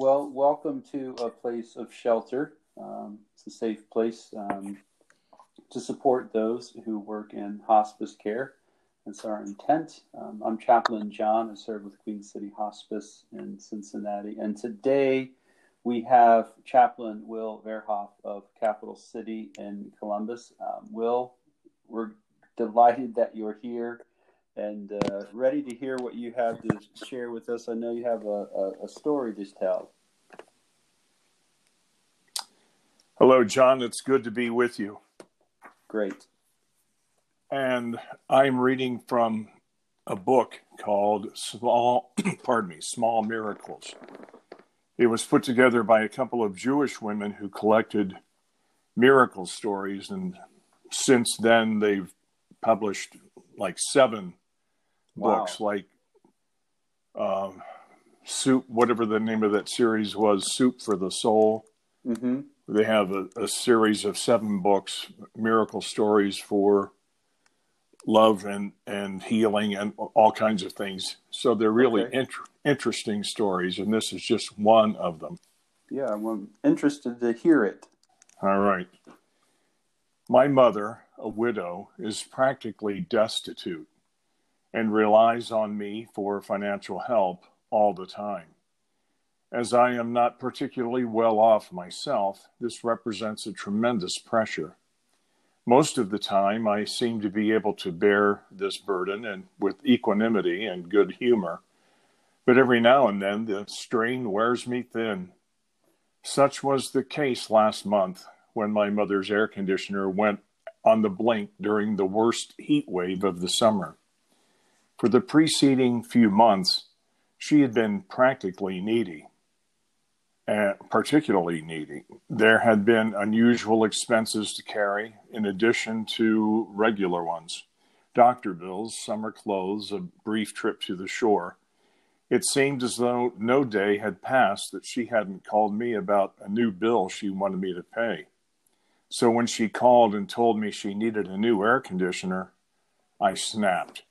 Well, welcome to a place of shelter. Um, it's a safe place um, to support those who work in hospice care. That's our intent. Um, I'm Chaplain John. I serve with Queen City Hospice in Cincinnati. And today we have Chaplain Will Verhoff of Capital City in Columbus. Um, Will, we're delighted that you're here and uh, ready to hear what you have to share with us. I know you have a, a, a story to tell. Hello, John. It's good to be with you. Great. And I'm reading from a book called Small, pardon me, Small Miracles. It was put together by a couple of Jewish women who collected miracle stories, and since then they've published like seven wow. books, like um, Soup, whatever the name of that series was, Soup for the Soul. Mm-hmm. They have a, a, series of seven books, miracle stories for love and, and healing and all kinds of things. So they're really okay. int- interesting stories, and this is just one of them. Yeah, I'm interested to hear it. All right. My mother, a widow, is practically destitute and relies on me for financial help all the time. As I am not particularly well off myself, this represents a tremendous pressure. Most of the time, I seem to be able to bear this burden and with equanimity and good humor, but every now and then the strain wears me thin. Such was the case last month when my mother's air conditioner went on the blink during the worst heat wave of the summer. For the preceding few months, she had been practically needy uh, particularly needy. There had been unusual expenses to carry in addition to regular ones doctor bills, summer clothes, a brief trip to the shore. It seemed as though no day had passed that she hadn't called me about a new bill she wanted me to pay. So when she called and told me she needed a new air conditioner, I snapped.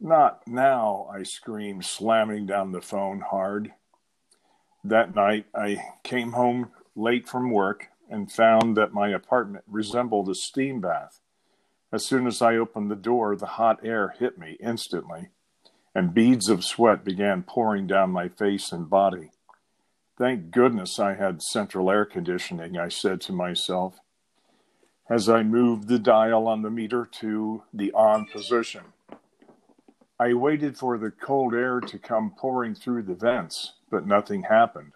Not now, I screamed, slamming down the phone hard that night, I came home late from work and found that my apartment resembled a steam bath. As soon as I opened the door, the hot air hit me instantly, and beads of sweat began pouring down my face and body. Thank goodness I had central air conditioning, I said to myself as I moved the dial on the meter to the on position. I waited for the cold air to come pouring through the vents but nothing happened.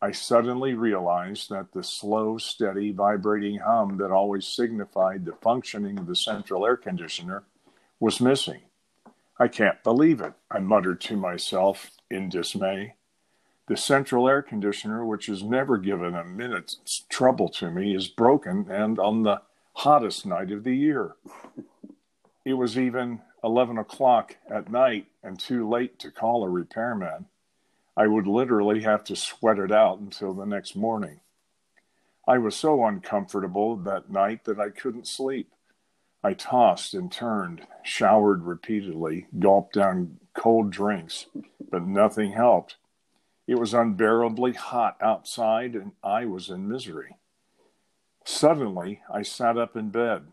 I suddenly realized that the slow, steady, vibrating hum that always signified the functioning of the central air conditioner was missing. I can't believe it, I muttered to myself in dismay. The central air conditioner, which has never given a minute's trouble to me, is broken and on the hottest night of the year. It was even 11 o'clock at night and too late to call a repairman. I would literally have to sweat it out until the next morning. I was so uncomfortable that night that I couldn't sleep. I tossed and turned, showered repeatedly, gulped down cold drinks, but nothing helped. It was unbearably hot outside, and I was in misery. Suddenly, I sat up in bed.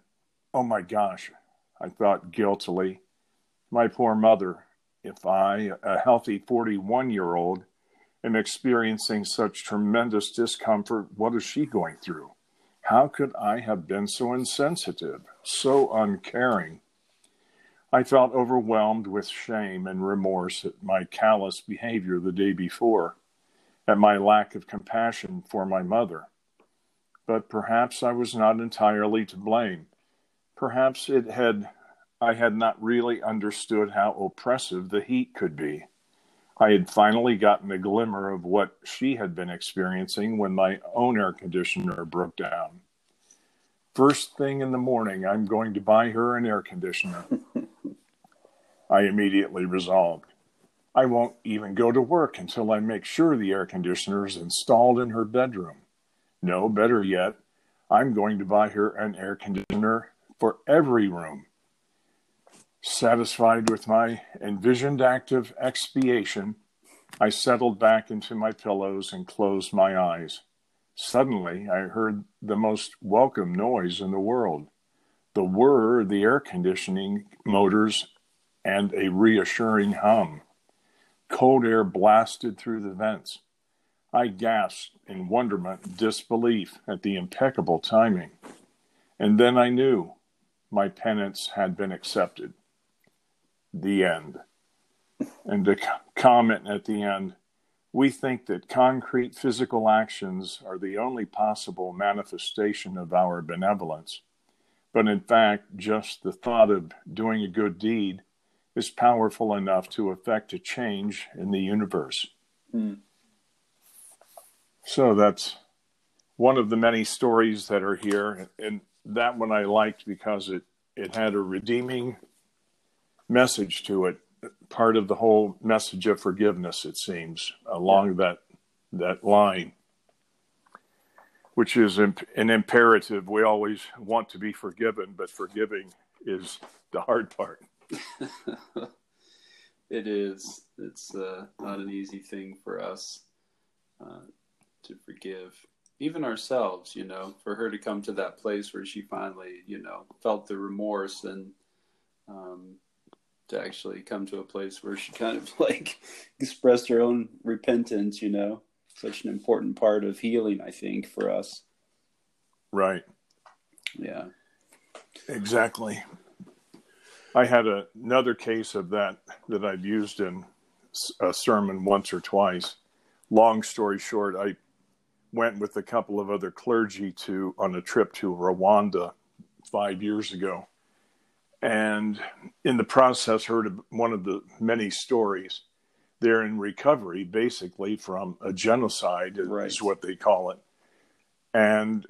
Oh my gosh, I thought guiltily. My poor mother, if I, a healthy 41 year old, am experiencing such tremendous discomfort, what is she going through? How could I have been so insensitive, so uncaring? I felt overwhelmed with shame and remorse at my callous behavior the day before, at my lack of compassion for my mother. But perhaps I was not entirely to blame. Perhaps it had I had not really understood how oppressive the heat could be. I had finally gotten a glimmer of what she had been experiencing when my own air conditioner broke down. First thing in the morning, I'm going to buy her an air conditioner. I immediately resolved. I won't even go to work until I make sure the air conditioner is installed in her bedroom. No, better yet, I'm going to buy her an air conditioner for every room Satisfied with my envisioned act of expiation, I settled back into my pillows and closed my eyes. Suddenly, I heard the most welcome noise in the world the whir of the air conditioning motors and a reassuring hum. Cold air blasted through the vents. I gasped in wonderment, disbelief at the impeccable timing. And then I knew my penance had been accepted. The end. And to comment at the end, we think that concrete physical actions are the only possible manifestation of our benevolence. But in fact, just the thought of doing a good deed is powerful enough to effect a change in the universe. Mm. So that's one of the many stories that are here. And that one I liked because it, it had a redeeming message to it, part of the whole message of forgiveness, it seems, along that that line, which is imp- an imperative. We always want to be forgiven, but forgiving is the hard part. it is. It's uh, not an easy thing for us uh, to forgive, even ourselves. You know, for her to come to that place where she finally, you know, felt the remorse and um, to actually come to a place where she kind of like expressed her own repentance. You know, such an important part of healing, I think, for us. Right. Yeah. Exactly. I had a, another case of that that I've used in a sermon once or twice. Long story short, I went with a couple of other clergy to on a trip to Rwanda five years ago, and in the process heard one of the many stories. They're in recovery, basically from a genocide, right. is what they call it, and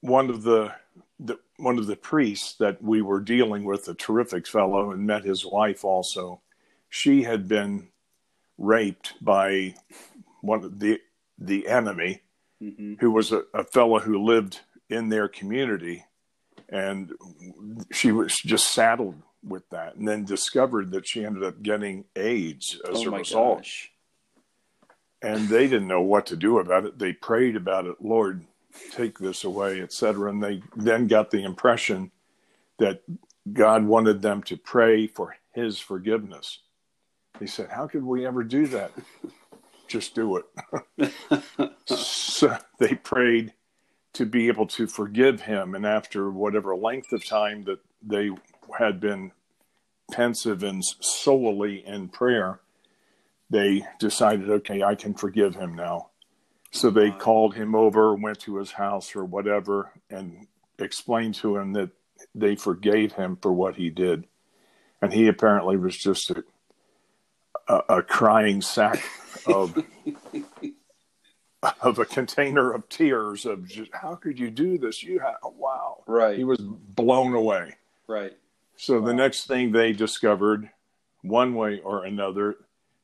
one of the the, one of the priests that we were dealing with, a terrific fellow, and met his wife also. She had been raped by one of the the enemy, mm-hmm. who was a, a fellow who lived in their community, and she was just saddled with that, and then discovered that she ended up getting AIDS as oh a result. Gosh. And they didn't know what to do about it. They prayed about it, Lord take this away, etc. And they then got the impression that God wanted them to pray for his forgiveness. He said, How could we ever do that? Just do it. prayed to be able to forgive him. And after whatever length of time that they had been pensive and solely in prayer, they decided, okay, I can forgive him now. So they called him over, went to his house or whatever, and explained to him that they forgave him for what he did. And he apparently was just a, a, a crying sack of of a container of tears of just how could you do this? You have wow. Right. He was blown away. Right. So wow. the next thing they discovered, one way or another,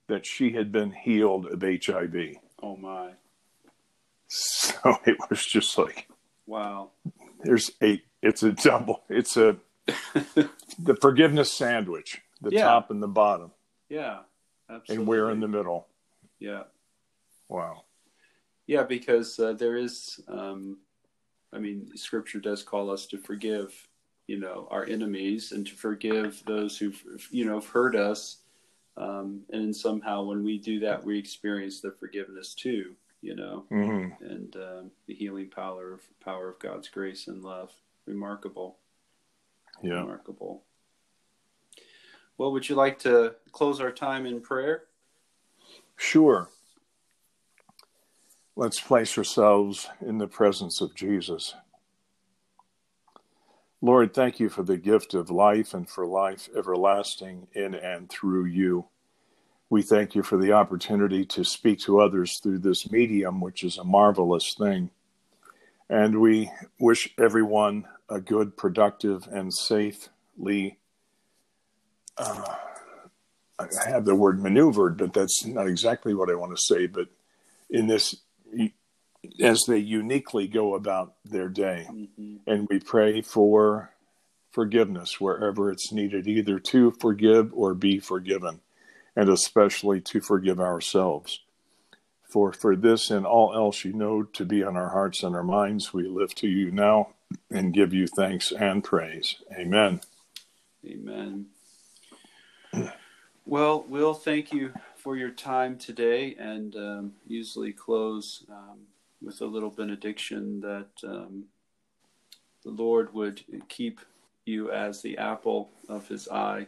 that she had been healed of HIV. Oh my. So it was just like, wow. There's a, it's a double, it's a, the forgiveness sandwich, the yeah. top and the bottom. Yeah, absolutely. And we're in the middle. Yeah. Wow. Yeah, because uh, there is, um, I mean, Scripture does call us to forgive, you know, our enemies and to forgive those who've, you know, hurt us. Um, and somehow, when we do that, we experience the forgiveness too you know, mm-hmm. and um, the healing power of power of God's grace and love. Remarkable. Yeah. Remarkable. Well, would you like to close our time in prayer? Sure. Let's place ourselves in the presence of Jesus. Lord, thank you for the gift of life and for life everlasting in and through you. We thank you for the opportunity to speak to others through this medium, which is a marvelous thing. And we wish everyone a good, productive, and safely. Uh, I have the word maneuvered, but that's not exactly what I want to say. But in this, as they uniquely go about their day, mm-hmm. and we pray for forgiveness wherever it's needed, either to forgive or be forgiven and especially to forgive ourselves. For for this and all else you know to be on our hearts and our minds, we lift to you now and give you thanks and praise. Amen. Amen. Well, Will, thank you for your time today and um, usually close um, with a little benediction that um, the Lord would keep you as the apple of his eye,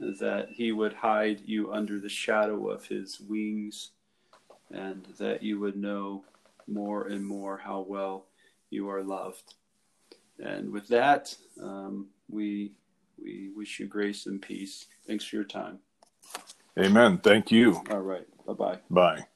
that he would hide you under the shadow of his wings, and that you would know more and more how well you are loved. And with that, um, we we wish you grace and peace. Thanks for your time. Amen. Thank you. All right. Bye-bye. Bye.